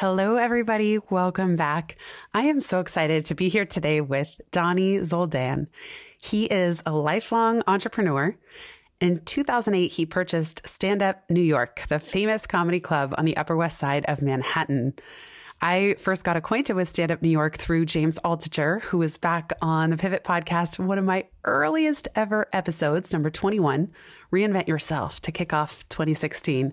Hello, everybody. Welcome back. I am so excited to be here today with Dani Zoldan. He is a lifelong entrepreneur. In 2008, he purchased Stand Up New York, the famous comedy club on the Upper West Side of Manhattan. I first got acquainted with Stand Up New York through James Altucher, who was back on the Pivot podcast, one of my earliest ever episodes, number 21, Reinvent Yourself, to kick off 2016.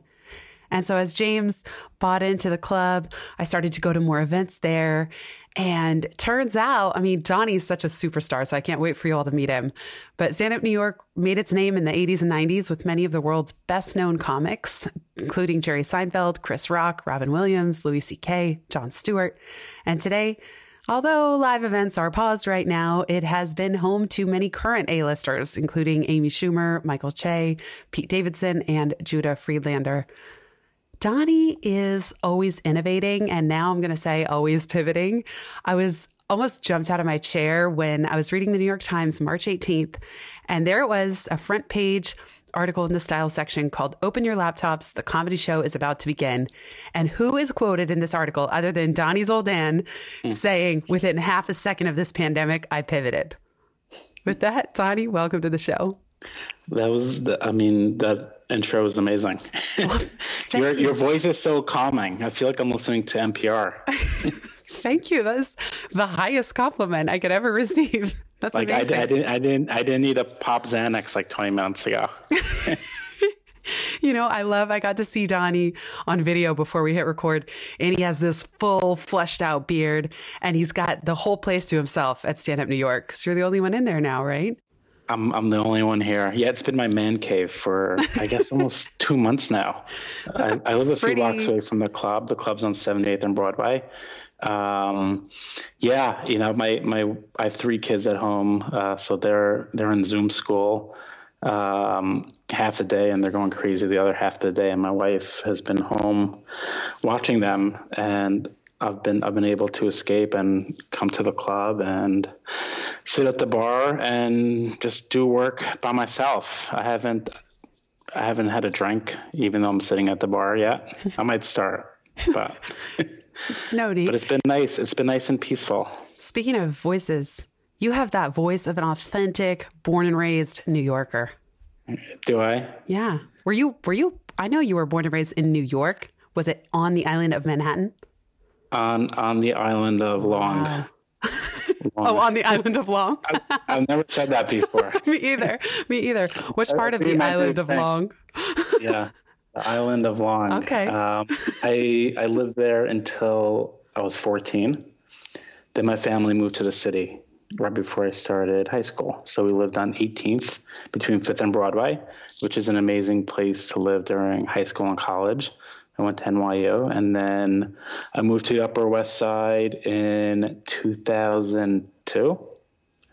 And so as James bought into the club, I started to go to more events there. And turns out, I mean, Dani's such a superstar, so I can't wait for you all to meet him. But Stand Up New York made its name in the 80s and 90s with many of the world's best known comics, including Jerry Seinfeld, Chris Rock, Robin Williams, Louis C.K., Jon Stewart. And today, Although live events are paused right now, it has been home to many current A-listers, including Amy Schumer, Michael Che, Pete Davidson, and Judah Friedlander. Dani is always innovating, and now I'm going to say always pivoting. I was almost jumped out of my chair when I was reading the New York Times March 18th, and there it was a front page article in the style section called Open Your Laptops, the comedy show is about to begin. And who is quoted in this article other than Dani Zoldan mm. saying, within half a second of this pandemic, I pivoted? With that, Dani, welcome to the show. That was, the, I mean, that intro was amazing. Well, your you. your voice is so calming. I feel like I'm listening to NPR. thank you. That's the highest compliment I could ever receive. That's like amazing. I, I didn't, I didn't, I didn't need a pop Xanax like 20 minutes ago. you know, I love, I got to see Dani on video before we hit record, and he has this full, fleshed out beard, and he's got the whole place to himself at Stand Up New York. So you're the only one in there now, right? I'm I'm the only one here. Yeah, it's been my man cave for I guess almost two months now. I, I, live a pretty... few blocks away from the club. The club's on 78th and Broadway. Um, yeah, you know, my my I have three kids at home, uh, so they're they're in Zoom school um, half the day, and they're going crazy the other half of the day. And my wife has been home watching them, and I've been I've been able to escape and come to the club and sit at the bar and just do work by myself. I haven't I haven't had a drink even though I'm sitting at the bar yet. I might start, but no need. But it's been nice. It's been nice and peaceful. Speaking of voices, you have that voice of an authentic, born and raised New Yorker. Do I? Yeah. Were you? Were you? I know you were born and raised in New York. Was it on the island of Manhattan? On on the island of Long. Wow. Oh, on the island of Long. I, have never said that before. Me either. Me either. Which part of the island of Long? yeah, the island of Long. Okay. Um, I I lived there until I was 14. Then my family moved to the city right before I started high school. So we lived on 18th between 5th and Broadway, which is an amazing place to live during high school and college. I went to NYU, and then I moved to the Upper West Side in 2002.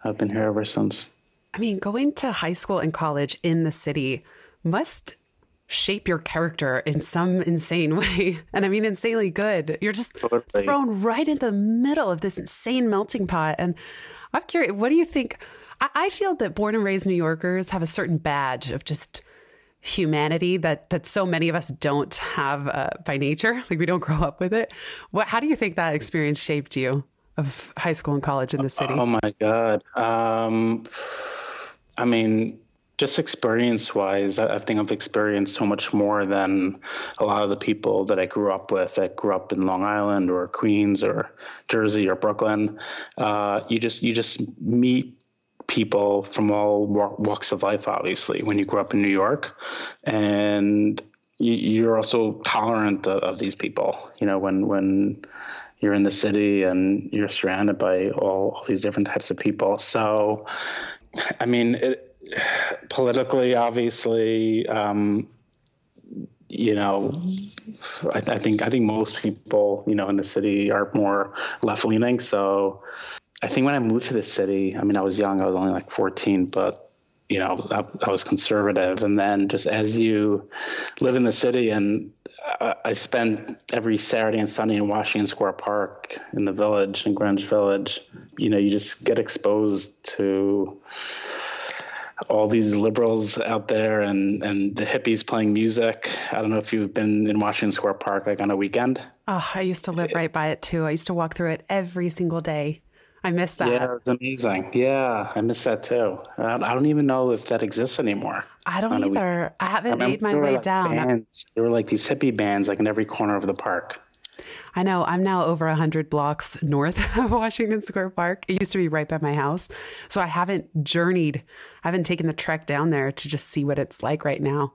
I've been here ever since. I mean, going to high school and college in the city must shape your character in some insane way. And I mean, insanely good. You're just totally. thrown right in the middle of this insane melting pot. And I'm curious, what do you think? I, I feel that born and raised New Yorkers have a certain badge of just humanity that that so many of us don't have uh, by nature. Like we don't grow up with it. What how do you think that experience shaped you of high school and college in the city? Oh my god. Um i mean just experience wise I, think i've experienced so much more than a lot of the people that i grew up with that grew up in long island or queens or jersey or brooklyn. Uh, you just you just meet people from all walks of life, obviously, when you grow up in New York. And you're also tolerant of these people, you know, when, when you're in the city and you're surrounded by all, all these different types of people. So, I mean, it, politically, obviously, um, you know, I, I, think I think most people, you know, in the city are more left leaning. So I think when I moved to the city, I mean, I was young, I was only like 14, but you know, I, I was conservative. And then just as you live in the city, and I, I spent every Saturday and Sunday in Washington Square Park in the village, in Greenwich Village, you know, you just get exposed to all these liberals out there and and the hippies playing music. I don't know if you've been in Washington Square Park like on a weekend. Oh, I used to live right by it too. I used to walk through it every single day. I miss that. Yeah, it was amazing. Yeah, I miss that too. I don't even know if that exists anymore. I don't either. I haven't I made my way like down. Bands. There were like these hippie bands like in every corner of the park. I know. I'm now over 100 blocks north of Washington Square Park. It used to be right by my house. So I haven't journeyed, I haven't taken the trek down there to just see what it's like right now.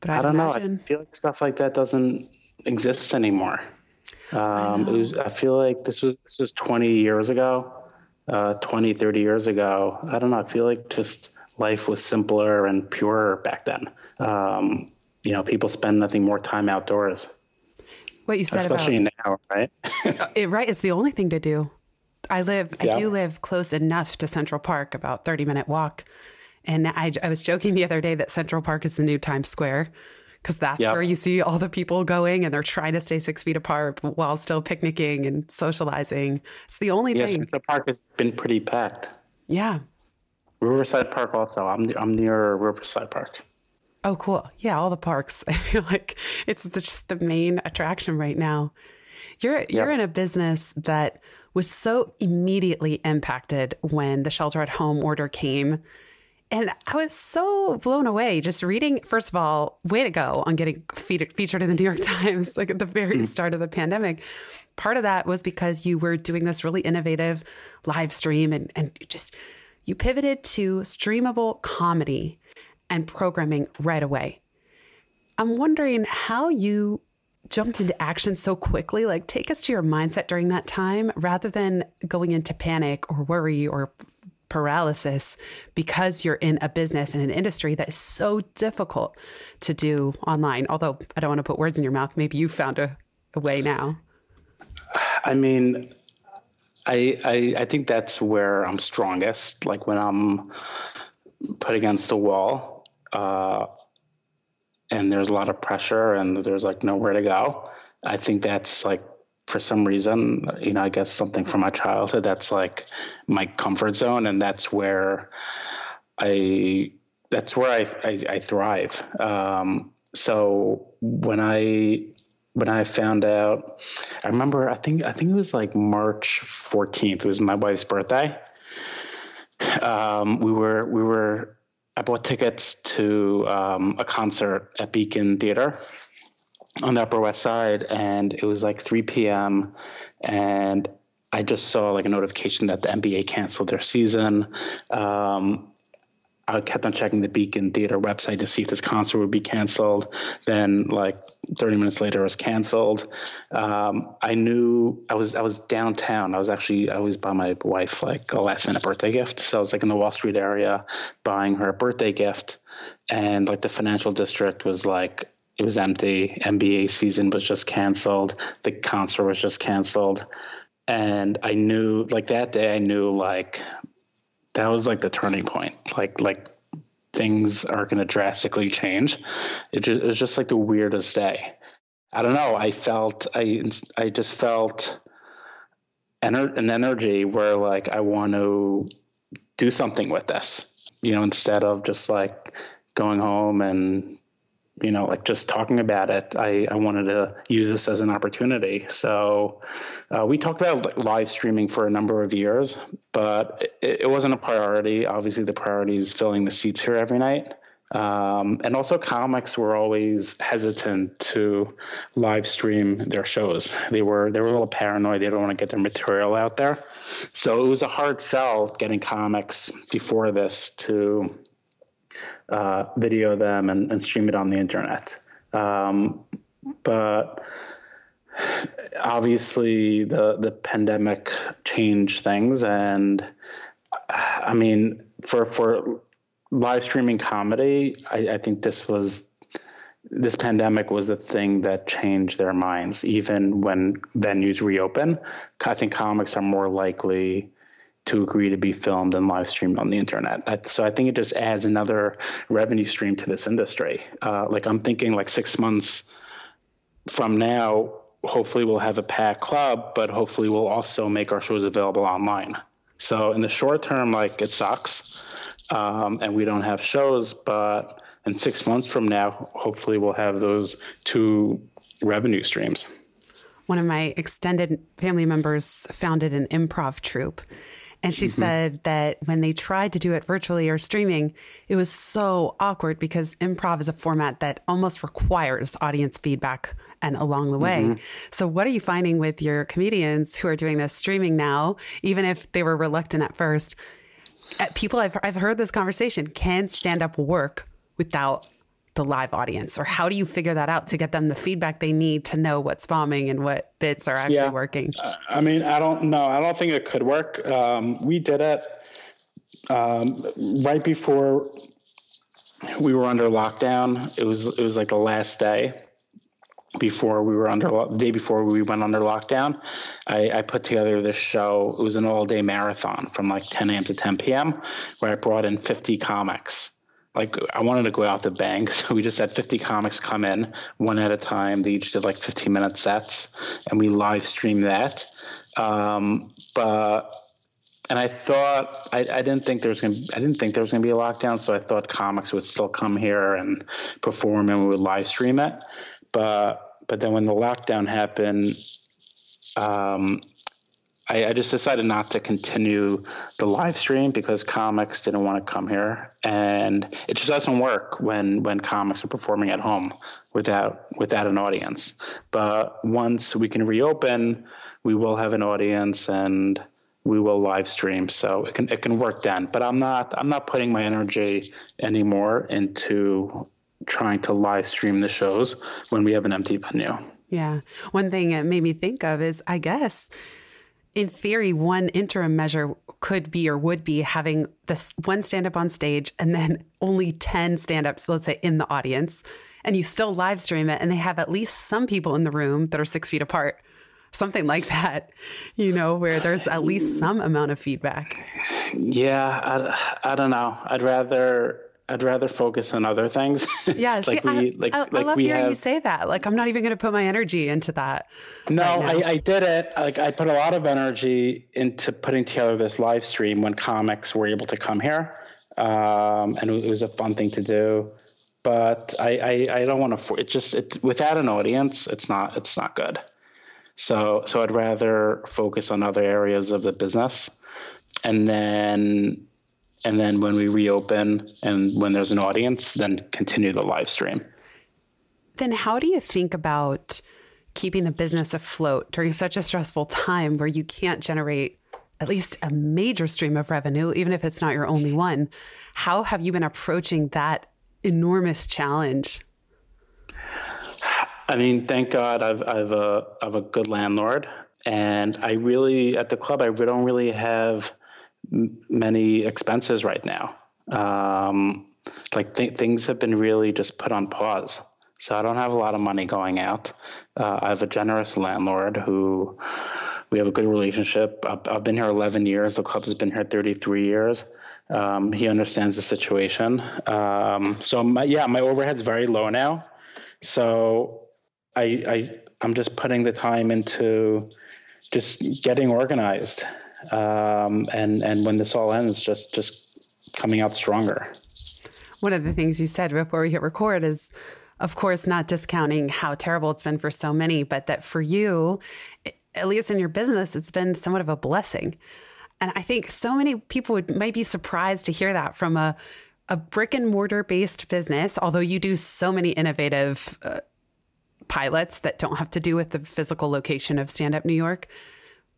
But I'd I do not imagine... know. I feel like stuff like that doesn't exist anymore. Um, it was, I feel like this was, this was 20 years ago, uh, 20, 30 years ago. I don't know. I feel like just life was simpler and purer back then. Um, you know, people spend nothing more time outdoors. What you said especially about, now, right? Uh, it, right, it's the only thing to do. I live, yeah. I do live close enough to Central Park, about thirty minute walk. And I, I was joking the other day that Central Park is the new Times Square because that's yep. where you see all the people going and they're trying to stay six feet apart while still picnicking and socializing. It's the only yes, thing. Central Park has been pretty packed. Yeah. Riverside Park also. I'm I'm near Riverside Park. Oh, cool. Yeah, all the parks. I feel like it's just the main attraction right now. You're yep. you're in a business that was so immediately impacted when the shelter at home order came. And I was so blown away just reading. First of all, way to go on getting featured in the New York Times, like at the very mm. start of the pandemic. Part of that was because you were doing this really innovative live stream and, and just you pivoted to streamable comedy and programming right away. I'm wondering how you jumped into action so quickly. Like, take us to your mindset during that time rather than going into panic or worry or paralysis because you're in a business and an industry that is so difficult to do online. Although I don't want to put words in your mouth, maybe you found a, a way now. I mean, I, I I think that's where I'm strongest. Like when I'm put against the wall, uh, and there's a lot of pressure and there's like nowhere to go. I think that's like for some reason, you know, I guess something from my childhood that's like my comfort zone, and that's where I that's where I I, I thrive. Um, so when I when I found out, I remember I think I think it was like March 14th. It was my wife's birthday. Um, we were we were I bought tickets to um, a concert at Beacon Theater on the Upper West Side, and it was like 3 p.m. and I just saw like a notification that the NBA canceled their season. Um, I kept on checking the Beacon Theater website to see if this concert would be canceled. Then, like 30 minutes later, it was canceled. Um, I knew I was I was downtown. I was actually I was by my wife like a last minute birthday gift. So I was like in the Wall Street area buying her a birthday gift, and like the financial district was like it was empty. NBA season was just canceled. The concert was just canceled. And I knew like that day I knew like that was like the turning point. Like like things are going to drastically change. It, just, it was just like the weirdest day. I don't know. I felt I I just felt ener- an energy where like I want to do something with this. You know, instead of just like going home and you know, like just talking about it, I, I wanted to use this as an opportunity. So uh, we talked about live streaming for a number of years, but it, it, wasn't a priority. Obviously, the priority is filling the seats here every night. Um, and also, comics were always hesitant to live stream their shows. They were they were a little paranoid. They don't want to get their material out there. So it was a hard sell getting comics before this to uh, video them and, and, stream it on the internet. Um, but obviously, the the pandemic changed things, and I mean, for for live streaming comedy, I, I think this was this pandemic was the thing that changed their minds. Even when venues reopen, I think comics are more likely to agree to be filmed and live streamed on the internet. So I think it just adds another revenue stream to this industry. Uh, like I'm thinking, like six months from now, hopefully we'll have a packed club, but hopefully we'll also make our shows available online. So in the short term, like it sucks, um, and we don't have shows, but in six months from now, hopefully we'll have those two revenue streams. One of my extended family members founded an improv troupe. And she mm-hmm. said that when they tried to do it virtually or streaming, it was so awkward because improv is a format that almost requires audience feedback and along the way. Mm-hmm. So, what are you finding with your comedians who are doing this streaming now, even if they were reluctant at first? Uh, people I've, I've heard this conversation can stand up work without the live audience or how do you figure that out to get them the feedback they need to know what's bombing and what bits are actually yeah. working i mean i don't know i don't think it could work um, we did it um, right before we were under lockdown it was it was like the last day before we were under the day before we went under lockdown, I, I, put together this show. It was an all day marathon from like 10 a.m. to 10 p.m. where I brought in 50 comics. Like I wanted to go out the bank, so we just had 50 comics come in one at a time. They each did like 15 minute sets, and we live streamed that. Um, but and I thought I, I didn't think there was gonna I didn't think there was gonna be a lockdown, so I thought comics would still come here and perform, and we would live stream it. But but then when the lockdown happened, um, I, I, just decided not to continue the live stream because comics didn't want to come here, and it just doesn't work when when comics are performing at home without without an audience. But once we can reopen, we will have an audience and we will live stream, so it can it can work then. But I'm not I'm not putting my energy anymore into trying to live stream the shows when we have an empty venue. Yeah. One thing it made me think of is I guess in theory, one interim measure could be or would be having this one stand up on stage and then only 10 stand ups, let's say, in the audience. And you still live stream it, and they have at least some people in the room that are six feet apart. Something like that, you know, where there's at least some amount of feedback. Yeah, I, I don't know. I'd rather I'd rather focus on other things. Yeah, see, like we, I, like, I, like I love hearing have... you say that. Like, I'm not even going to put my energy into that. No, right I, I did it. Like, I put a lot of energy into putting together this live stream when comics were able to come here, um, and it was a fun thing to do. But I, I, I don't want to. For- It just it, without an audience, it's not it's not good. So so I'd rather focus on other areas of the business, and then and then when we reopen and when there's an audience, then continue the live stream. Then how do you think about keeping the business afloat during such a stressful time where you can't generate at least a major stream of revenue, even if it's not your only one? How have you been approaching that enormous challenge? I mean, thank God I've I've a I've a good landlord, and I really at the club I don't really have many expenses right now. Um, like th- things have been really just put on pause. So I don't have a lot of money going out. Uh, I have a generous landlord who we have a good relationship. I've, I've, been here 11 years. The club has been here 33 years. Um, he understands the situation. Um, so my, yeah, my overhead's very low now. So I, I I'm just putting the time into just getting organized um, and and when this all ends, just just coming out stronger. One of the things you said before we hit record is, of course, not discounting how terrible it's been for so many, but that for you, at least in your business, it's been somewhat of a blessing. And I think so many people would might be surprised to hear that from a a brick and mortar based business, although you do so many innovative uh, pilots that don't have to do with the physical location of Stand Up New York.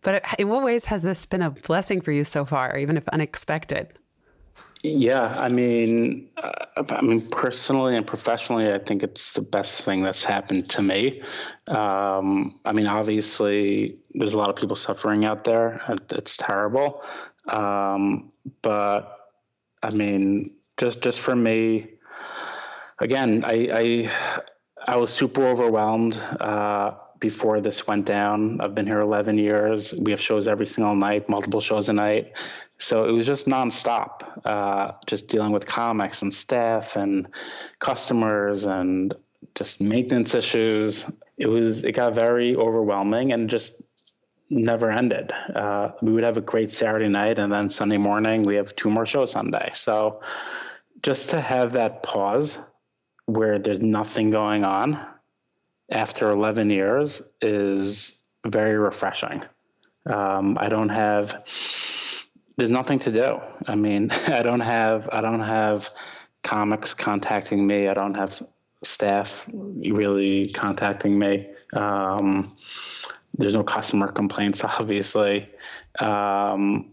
But in what ways has this been a blessing for you so far, even if unexpected? Yeah, I mean, uh, I mean, personally and professionally, I think it's the best thing that's happened to me. Um, I mean, obviously, there's a lot of people suffering out there. It's terrible, um, but I mean, just just for me, again, I, I I was super overwhelmed uh, before this went down. I've been here 11 years. We have shows every single night, multiple shows a night. So it was just nonstop, uh, just dealing with comics and staff and customers and just maintenance issues. It was it got very overwhelming and just never ended. Uh, we would have a great Saturday night and then Sunday morning we have two more shows Sunday. So just to have that pause where there's nothing going on after 11 years is very refreshing. Um, I don't have there's nothing to do. I mean, I don't have I don't have comics contacting me. I don't have staff really contacting me. Um, there's no customer complaints, obviously. Um,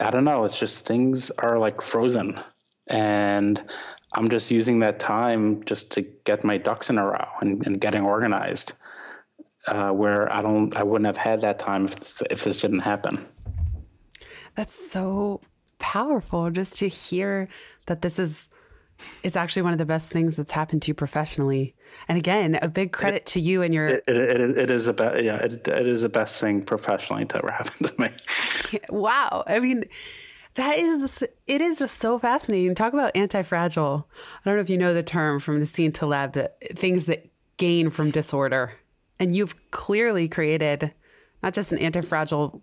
I don't know. It's just things are like frozen, and I'm just using that time just to get my ducks in a row and, and getting organized. Uh, where I don't, I wouldn't have had that time if if this didn't happen. That's so powerful just to hear that this is it's actually one of the best things that's happened to you professionally. And again, a big credit it, to you and your. It, it, it is a be- yeah, it, it is the best thing professionally to ever happen to me. Wow, I mean, that is it is just so fascinating. Talk about anti-fragile. I don't know if you know the term from Nassim Taleb that things that gain from disorder, and you've clearly created not just an anti-fragile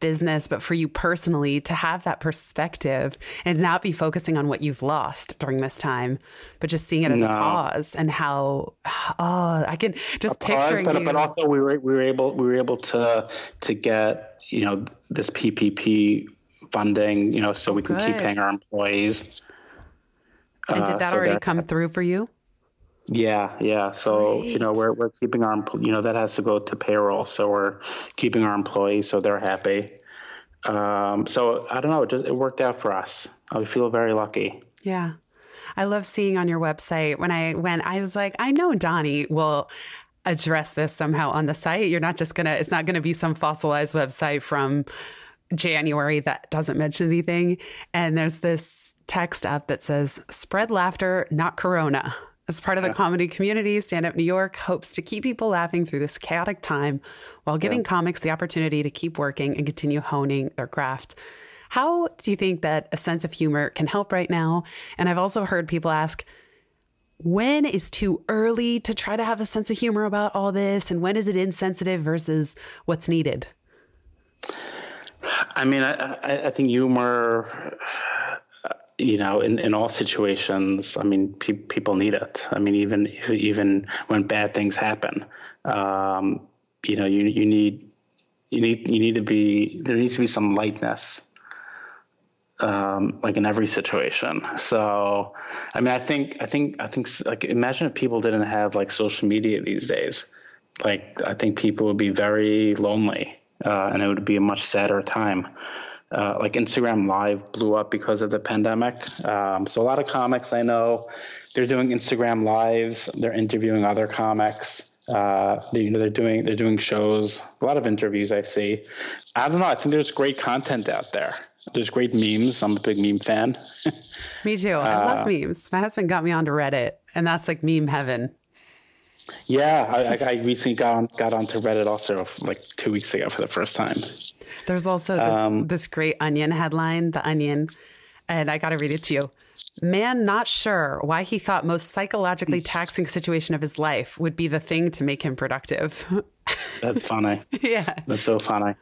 business, but for you personally to have that perspective and not be focusing on what you've lost during this time, but just seeing it as no. a pause and how oh I can just a picturing pause, but, but also we were we were able we were able to to get you know this PPP funding you know so we can Good. keep paying our employees. And did uh, that uh, so already that, come through for you? Yeah, yeah. So Great. you know we're we're keeping our you know that has to go to payroll, so we're keeping our employees so they're happy. Um, so I don't know, it just it worked out for us. I feel very lucky. Yeah. I love seeing on your website when I went, I was like, I know Dani will address this somehow on the site. You're not just gonna, it's not gonna be some fossilized website from January that doesn't mention anything. And there's this text up that says, spread laughter, not corona. As part of the yeah. comedy community, Stand Up New York hopes to keep people laughing through this chaotic time while giving yeah. comics the opportunity to keep working and continue honing their craft. How do you think that a sense of humor can help right now? And I've also heard people ask, when is too early to try to have a sense of humor about all this? And when is it insensitive versus what's needed? I mean, I, I, I think humor you know, in, in all situations, I mean, pe- people need it. I mean, even even when bad things happen, um, you know, you you need you need you need to be there needs to be some lightness, um, like in every situation. So, I mean, I think I think I think like imagine if people didn't have like social media these days. Like, I think people would be very lonely, uh, and it would be a much sadder time uh, like Instagram Live blew up because of the pandemic. Um, so a lot of comics I know, they're doing Instagram lives. They're interviewing other comics. Uh, they, you know, they're doing they're doing shows. A lot of interviews I see. I don't know. I think there's great content out there. There's great memes. I'm a big meme fan. me too. I uh, love memes. My husband got me onto Reddit, and that's like meme heaven. Yeah, I, I recently got on, got onto Reddit also like two weeks ago for the first time. There's also this, um, this great Onion headline, The Onion, and I got to read it to you. Man not sure why he thought most psychologically taxing situation of his life would be the thing to make him productive. That's funny. yeah. That's so funny.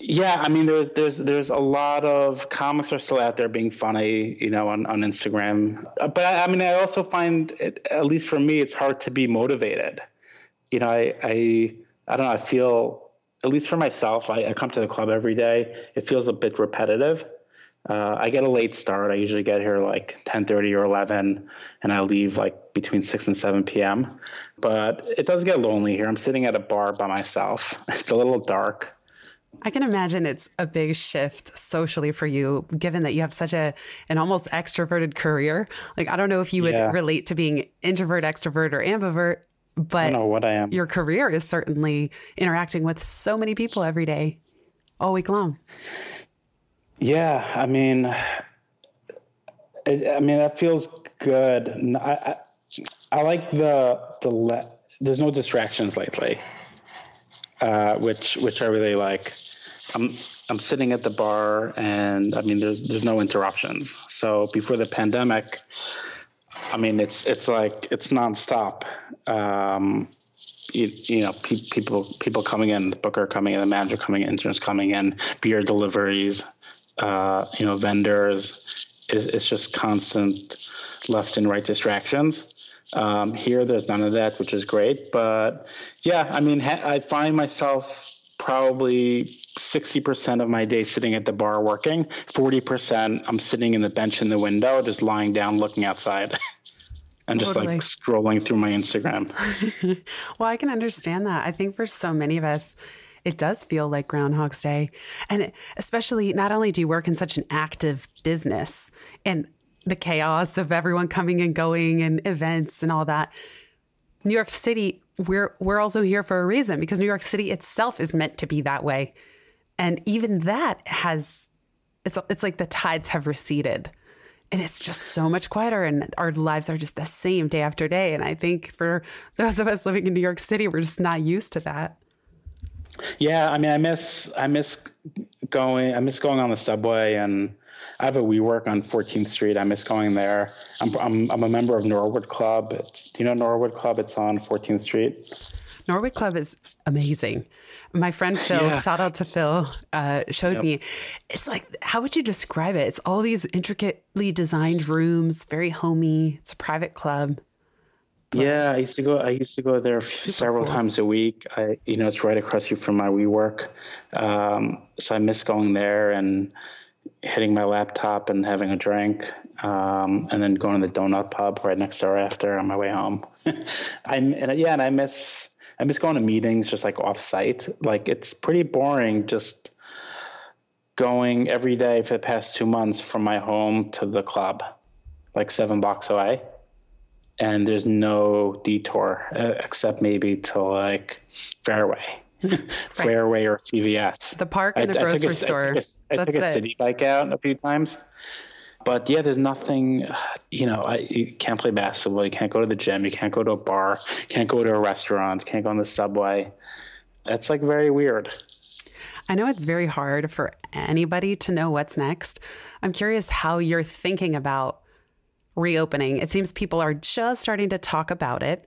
Yeah, I mean there's there's there's a lot of comics are still out there being funny, you know, on, on Instagram. Uh, but I, I mean I also find it, at least for me it's hard to be motivated. You know, I I I don't know, I feel at least for myself, I, I come to the club every day. It feels a bit repetitive. Uh, I get a late start. I usually get here like 10:30 or 11, and I leave like between 6 and 7 p.m. But it does get lonely here. I'm sitting at a bar by myself. It's a little dark. I can imagine it's a big shift socially for you, given that you have such a an almost extroverted career. Like I don't know if you would yeah. relate to being introvert, extrovert, or ambivert, but I know what I am. Your career is certainly interacting with so many people every day, all week long. Yeah, I mean, it, I mean that feels good. I, I, I like the the le- there's no distractions lately, uh, which which I really like. I'm I'm sitting at the bar, and I mean, there's there's no interruptions. So before the pandemic, I mean, it's it's like it's nonstop. Um, you, you know, pe- people people coming in, the booker coming in, the manager coming in, interns coming in, beer deliveries, uh, you know, vendors. It's, it's just constant left and right distractions. Um, here, there's none of that, which is great. But yeah, I mean, ha- I find myself probably 60% of my day sitting at the bar working 40% i'm sitting in the bench in the window just lying down looking outside and just totally. like scrolling through my instagram well i can understand that i think for so many of us it does feel like groundhog's day and especially not only do you work in such an active business and the chaos of everyone coming and going and events and all that new york city we're we're also here for a reason because New York City itself is meant to be that way. And even that has it's it's like the tides have receded. And it's just so much quieter and our lives are just the same day after day. And I think for those of us living in New York City, we're just not used to that. Yeah, I mean I miss I miss going I miss going on the subway and I have a WeWork on 14th Street. I miss going there. I'm, I'm, I'm a member of Norwood Club. It's, do you know Norwood Club? It's on 14th Street. Norwood Club is amazing. My friend Phil, yeah. shout out to Phil, uh, showed yep. me. It's like, how would you describe it? It's all these intricately designed rooms, very homey. It's a private club. Yeah, I used to go. I used to go there several cool. times a week. I, you know, it's right across you from my WeWork, um, so I miss going there and hitting my laptop and having a drink, um, and then going to the donut pub right next door after on my way home. I'm and yeah, and I miss I miss going to meetings just like off site. Like it's pretty boring just going every day for the past two months from my home to the club, like seven blocks away. And there's no detour uh, except maybe to like Fairway Fairway or CVS. The park and the I, grocery I store. I took a, I took a Citi Bike out a few times. But yeah, there's nothing, you know, I, you can't play basketball. You can't go to the gym. You can't go to a bar. Can't go to a restaurant. Can't go on the subway. That's like very weird. I know it's very hard for anybody to know what's next. I'm curious how you're thinking about reopening. It seems people are just starting to talk about it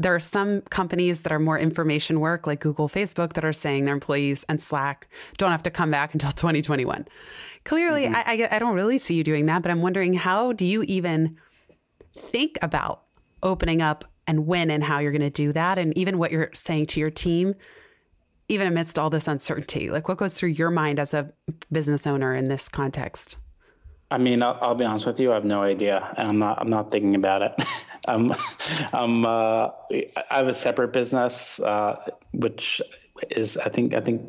there are some companies that are more information work, like Google, Facebook, that are saying their employees and Slack don't have to come back until 2021. Clearly, mm-hmm. I, I don't really see you doing that, but I'm wondering how do you even think about opening up and when and how you're going to do that, and even what you're saying to your team, even amidst all this uncertainty? Like, what goes through your mind as a business owner in this context? I mean, I'll, I'll, be honest with you. I have no idea, and I'm not. I'm not thinking about it. I'm. I'm. Uh, I have a separate business, uh, which is I think I think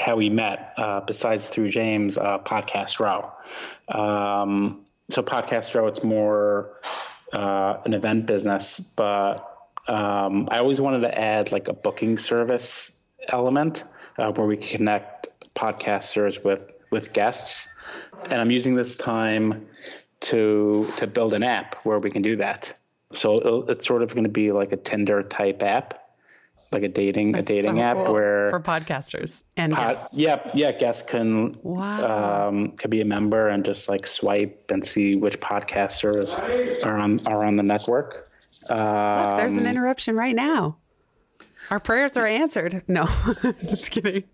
how we met. Uh, besides through James, uh, Podcast Row. Um, so Podcast Row, it's more uh, an event business, but um, I always wanted to add like a booking service element uh, where we connect podcasters with with guests and I'm using this time to to build an app where we can do that. So it's sort of going to be like a Tinder type app, like a dating That's a dating so app cool. where for podcasters and pod, guests. Yeah, yeah, guests can wow. um, can be a member and just like swipe and see which podcasters are on are on the network. Um, Look, there's an um, interruption right now. Our prayers are answered. No, just kidding.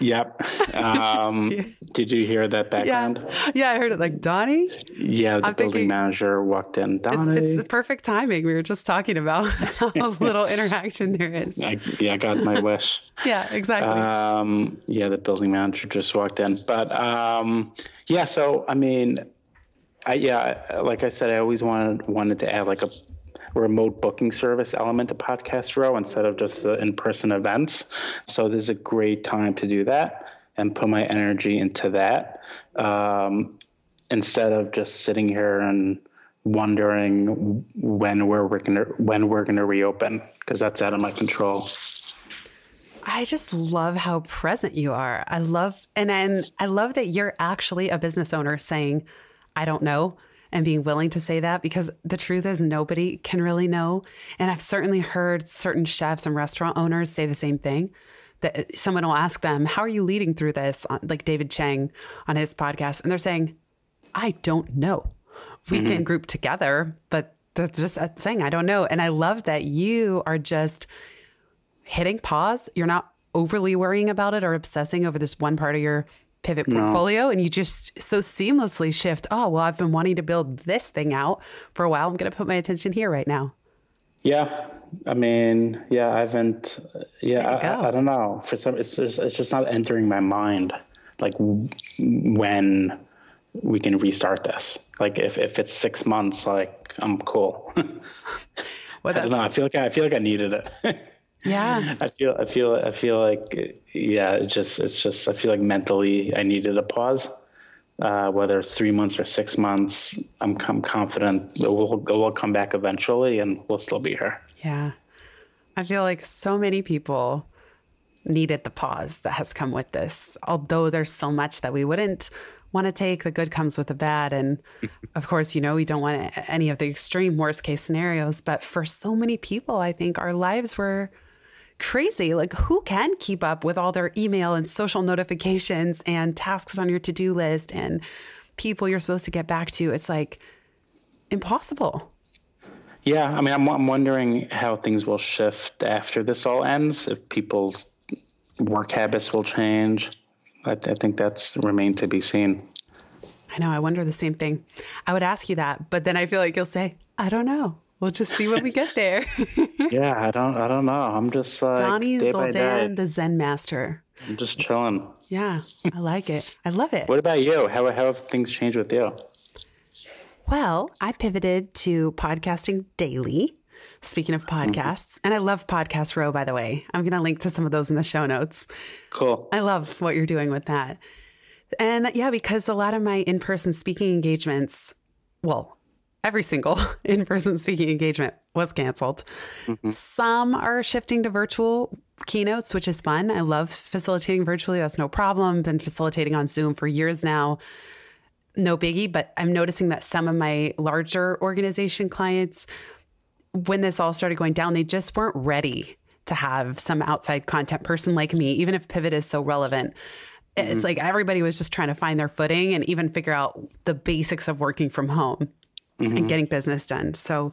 Yep. Um, did you hear that background? Yeah. yeah, I heard it. Like Dani. Yeah, the I'm building thinking, manager walked in. Dani. It's, it's, the perfect timing. We were just talking about how little interaction there is. I, yeah, I got my wish. yeah, exactly. Um, yeah, the building manager just walked in, but um, yeah. So I mean, I yeah, like I said, I always wanted wanted to add like a remote booking service element to Podcast Row instead of just the in person events. So there's a great time to do that and put my energy into that um, instead of just sitting here and wondering when we're, we're gonna when we're gonna reopen because that's out of my control. I just love how present you are. I love and and I love that you're actually a business owner saying, I don't know and being willing to say that because the truth is nobody can really know. And I've certainly heard certain chefs and restaurant owners say the same thing that someone will ask them, How are you leading through this? Like David Chang on his podcast. And they're saying, I don't know. We mm-hmm. can group together, but that's just a thing. I don't know. And I love that you are just hitting pause. You're not overly worrying about it or obsessing over this one part of your pivot portfolio no. and you just so seamlessly shift oh well i've been wanting to build this thing out for a while. I'm going to put my attention here right now. Yeah. I mean yeah i haven't yeah I, I, don't know. For some it's just, it's just not entering my mind like when we can restart this. Like if, if it's six months like i'm cool. Well, I don't know. i feel like I, I feel like i needed it Yeah. I feel I feel I feel like yeah, it just it's just I feel like mentally I needed a pause. Uh, whether it's three months or six months, I'm, I'm confident it will come back eventually and we'll still be here. Yeah. I feel like so many people needed the pause that has come with this. Although there's so much that we wouldn't want to take, the good comes with the bad. And of course, you know, we don't want any of the extreme worst case scenarios. But for so many people, I think our lives were crazy. Like, who can keep up with all their email and social notifications and tasks on your to do list and people you're supposed to get back to? It's like impossible. Yeah. I mean, I'm, I'm wondering how things will shift after this all ends, if people's work habits will change. I, I think that's remained to be seen. I know. I wonder the same thing. I would ask you that, but then I feel like you'll say, I don't know. We'll just see what we get there. yeah, I don't I don't know. I'm just like Dani Zoldan, the Zen master. I'm just chilling. Yeah, I like it. I love it. What about you? How how have things changed with you? Well, I pivoted to podcasting daily. Speaking of mm-hmm. podcasts, mm-hmm. and I love Podcast Row, by the way. I'm going to link to some of those in the show notes. Cool. I love what you're doing with that. And yeah, because a lot of my in person speaking engagements, well, every single in person speaking engagement was canceled. Mm-hmm. Some are shifting to virtual keynotes, which is fun. I love facilitating virtually. That's no problem. Been facilitating on Zoom for years now. No biggie, but I'm noticing that some of my larger organization clients, when this all started going down, they just weren't ready to have some outside content person like me, even if Pivot is so relevant. Mm-hmm. It's like everybody was just trying to find their footing and even figure out the basics of working from home mm-hmm. and getting business done. So,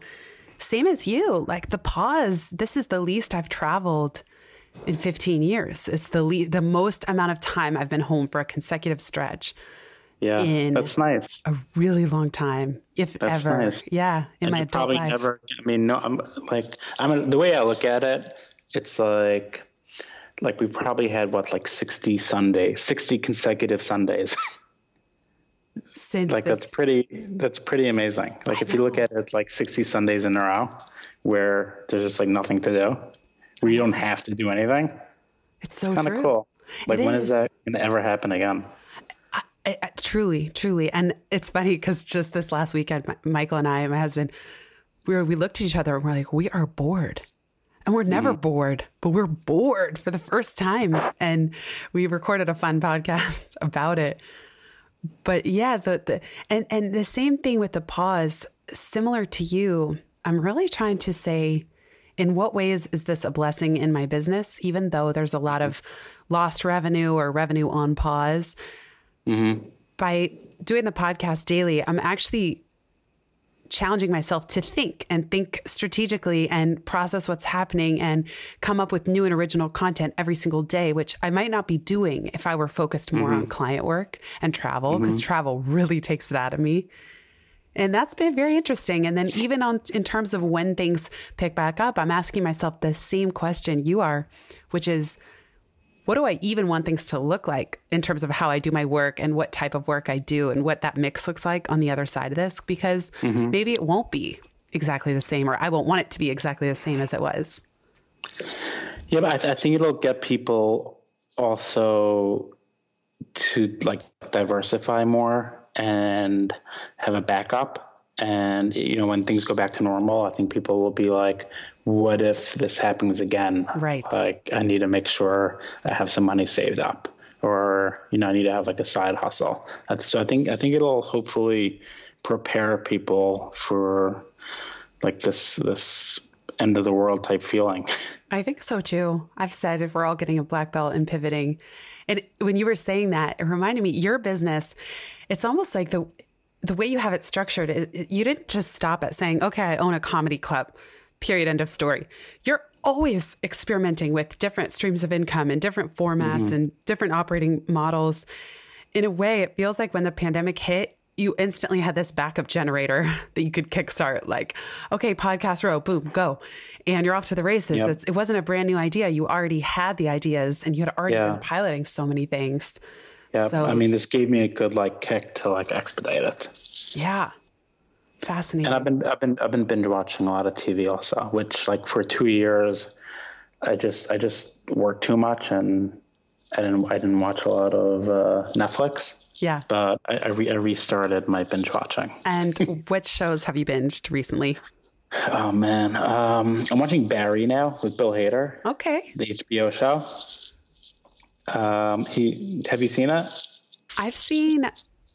same as you, like the pause, this is the least I've traveled in 15 years. It's the le- the most amount of time I've been home for a consecutive stretch. Yeah, that's nice. A really long time, if that's ever. Nice. Yeah, in and my adult probably life. never. I mean, no, I'm like I'm the way I look at it. It's like like we probably had what like 60 Sundays, 60 consecutive Sundays. since like this... that's pretty that's pretty amazing like I if know. you look at it like 60 sundays in a row where there's just like nothing to do where you don't have to do anything it's so kind of cool like it when is. is that going to ever happen again I, I, truly truly and it's funny because just this last weekend michael and i and my husband we were, we looked at each other and we're like we are bored and we're never mm-hmm. bored, but we're bored for the first time. And we recorded a fun podcast about it but yeah, the, the and and the same thing with the pause, similar to you. I'm really trying to say, in what ways is this a blessing in my business? Even though there's a lot of lost revenue or revenue on pause, mm-hmm. by doing the podcast daily, I'm actually challenging myself to think and think strategically and process what's happening and come up with new and original content every single day, which I might not be doing if I were focused more mm-hmm. on client work and travel, because mm-hmm. travel really takes it out of me. And that's been very interesting. And then even on in terms of when things pick back up, I'm asking myself the same question you are, which is what do I even want things to look like in terms of how I do my work and what type of work I do and what that mix looks like on the other side of this? Because mm-hmm. maybe it won't be exactly the same, or I won't want it to be exactly the same as it was. Yeah, but I, th- I think it'll get people also to like diversify more and have a backup and you know when things go back to normal i think people will be like what if this happens again? Right. Like I need to make sure I have some money saved up or, you know, I need to have like a side hustle. So I think, I think it'll hopefully prepare people for like this this end of the world type feeling. I think so too. I've said if we're all getting a black belt and pivoting, and when you were saying that, it reminded me your business. It's almost like the the way you have it structured. You didn't just stop at saying, "Okay, I own a comedy club." Period. End of story. You're always experimenting with different streams of income and different formats mm-hmm. and different operating models. In a way, it feels like when the pandemic hit, you instantly had this backup generator that you could kickstart like okay podcast row boom go and you're off to the races yep. it wasn't a brand new idea you already had the ideas and you had already yeah. been piloting so many things yeah so, i mean this gave me a good like kick to like expedite it yeah fascinating and i've been i've been i've been binge watching a lot of tv also which like for two years i just i just worked too much and i didn't i didn't watch a lot of uh, netflix yeah. But I, I, re- I restarted my binge watching. And which shows have you binged recently? Oh man, um, I'm watching Barry now with Bill Hader. Okay. The HBO show. Um, he have you seen it? I've seen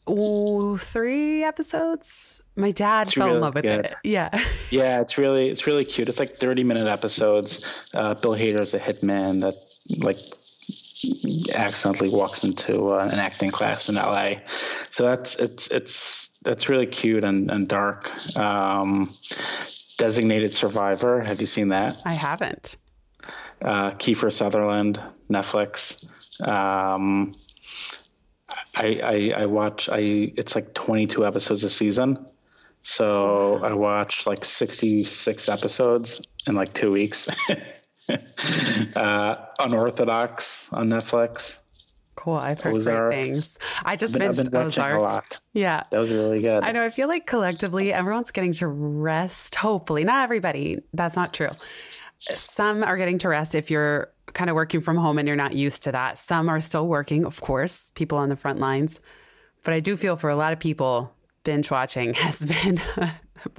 ooh, three episodes. My dad it's fell really in love with good. it. Yeah. Yeah, it's really it's really cute. It's like 30 minute episodes. Uh, Bill Hader's a hitman that like accidentally walks into uh, an acting class in LA. So that's it's it's that's really cute and and dark. Um, Designated Survivor. Have you seen that? I haven't. Uh, Kiefer Sutherland, Netflix. Um, I, I I watch. I it's like 22 episodes a season. So I watched like 66 episodes in like two weeks. uh, Unorthodox on Netflix. Cool. I've heard Ozark. great things. I just been, binged Ozark. A lot. Yeah. That was really good. I know. I feel like collectively everyone's getting to rest. Hopefully. Not everybody. That's not true. Some are getting to rest if you're kind of working from home and you're not used to that. Some are still working, of course, people on the front lines. But I do feel for a lot of people, binge watching has been a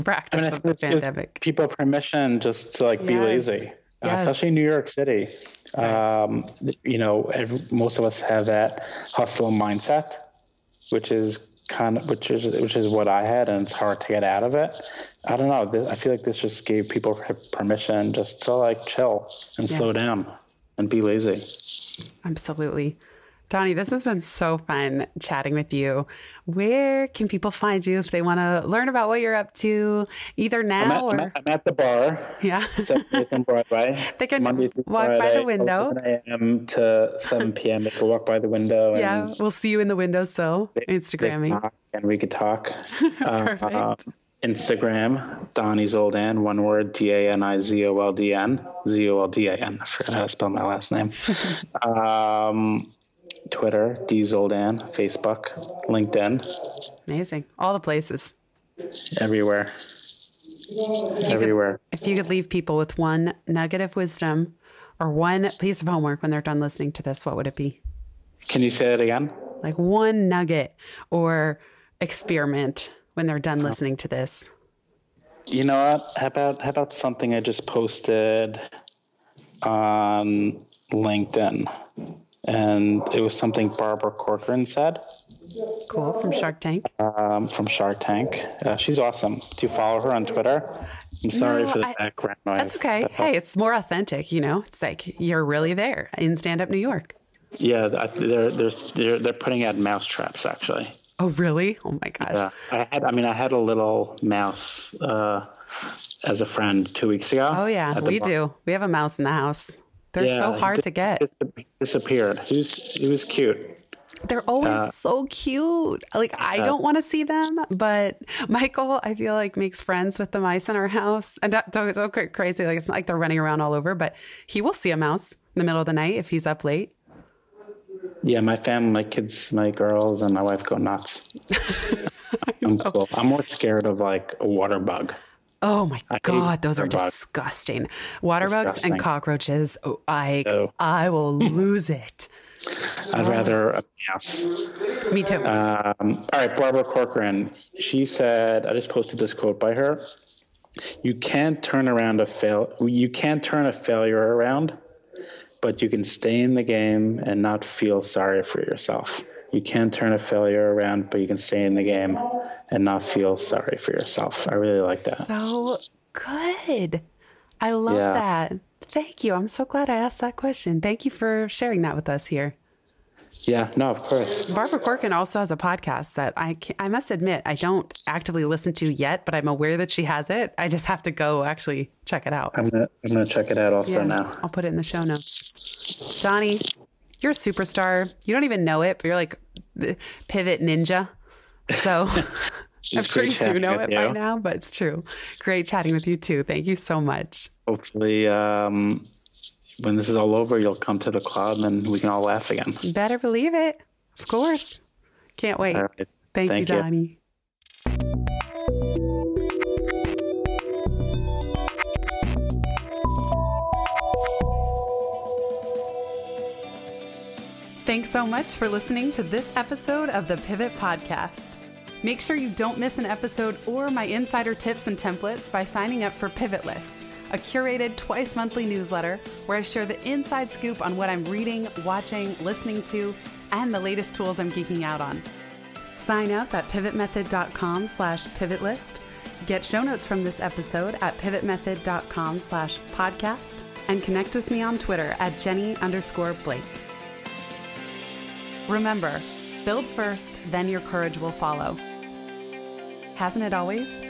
practice I mean, of the pandemic. People permission just to like yes. be lazy yes. uh, especially in New York City. Right. Um, you know, every, most of us have that hustle mindset, which is kind of which is which is what I had, and it's hard to get out of it. I don't know. I feel like this just gave people permission just to like chill and yes. slow down and be lazy. Absolutely. Dani, this has been so fun chatting with you. Where can people find you if they want to learn about what you're up to, either now I'm at, or? I'm at, I'm at the bar. Yeah. on Broadway. they can Monday walk Friday, by the window. 11 a.m. to 7 p.m. They can walk by the window. yeah, we'll see you in the window. So Instagramming, and we could talk. Perfect. Uh, Instagram, Dani's Old Zoldan, one word, D A N I Z O L D N, Z O L D A N. I forgot how to spell my last name. um, Twitter, D Zoldan, Facebook, LinkedIn. Amazing. All the places. Everywhere. If Everywhere. Could, if you could leave people with one nugget of wisdom or one piece of homework when they're done listening to this, what would it be? Can you say it again? Like one nugget or experiment when they're done listening to this. You know what? How about how about something I just posted on LinkedIn? and it was something Barbara Corcoran said. Cool from Shark Tank. Um, from Shark Tank. Uh, she's awesome. Do you follow her on Twitter? I'm sorry no, for the I, background noise. That's okay. Hey, it's more authentic. You know, it's like you're really there in stand up New York. Yeah, they're they're they're they're putting out mouse traps actually. Oh really? Oh my gosh. Yeah, I had. I mean, I had a little mouse uh, as a friend two weeks ago. Oh yeah, we bar. do. We have a mouse in the house. They're yeah, so hard dis- to get. Dis- disappeared. He was he was cute. They're always uh, so cute. Like I don't want to see them, but Michael, I feel like makes friends with the mice in our house, and don't, don't crazy. Like it's not like they're running around all over, but he will see a mouse in the middle of the night if he's up late. Yeah, my family, my kids, my girls, and my wife go nuts. I'm, cool. I'm more scared of like a water bug. Oh my I god, those are bugs. disgusting. Water disgusting. bugs and cockroaches. Oh, I oh. I will lose it. I'd oh. rather a mouse. Me too. Um, all right, Barbara Corcoran. She said, I just posted this quote by her. You can't turn around a fail. You can't turn a failure around, but you can stay in the game and not feel sorry for yourself. You can turn a failure around, but you can stay in the game and not feel sorry for yourself. I really like that. So good. I love yeah. that. Thank you. I'm so glad I asked that question. Thank you for sharing that with us here. Yeah, no, of course. Barbara Corcoran also has a podcast that I I must admit I don't actively listen to yet, but I'm aware that she has it. I just have to go actually check it out. I'm gonna I'm gonna check it out also yeah, now. I'll put it in the show notes. Dani, you're a superstar. You don't even know it, but you're like pivot ninja. So I'm sure you do know it you. by now, but it's true. Great chatting with you too. Thank you so much. Hopefully, um, when this is all over, you'll come to the club and we can all laugh again. Better believe it. Of course. Can't wait. Right. Thank, Thank, you, Dani. Thanks so much for listening to this episode of the Pivot Podcast. Make sure you don't miss an episode or my insider tips and templates by signing up for Pivot List a curated twice monthly newsletter where I share the inside scoop on what I'm reading, watching, listening to, and the latest tools I'm geeking out on. Sign up at pivotmethod.com slash pivotlist. Get show notes from this episode at pivotmethod.com slash podcast and connect with me on Twitter at Jenny underscore Blake. Remember, build first, then your courage will follow. Hasn't it always?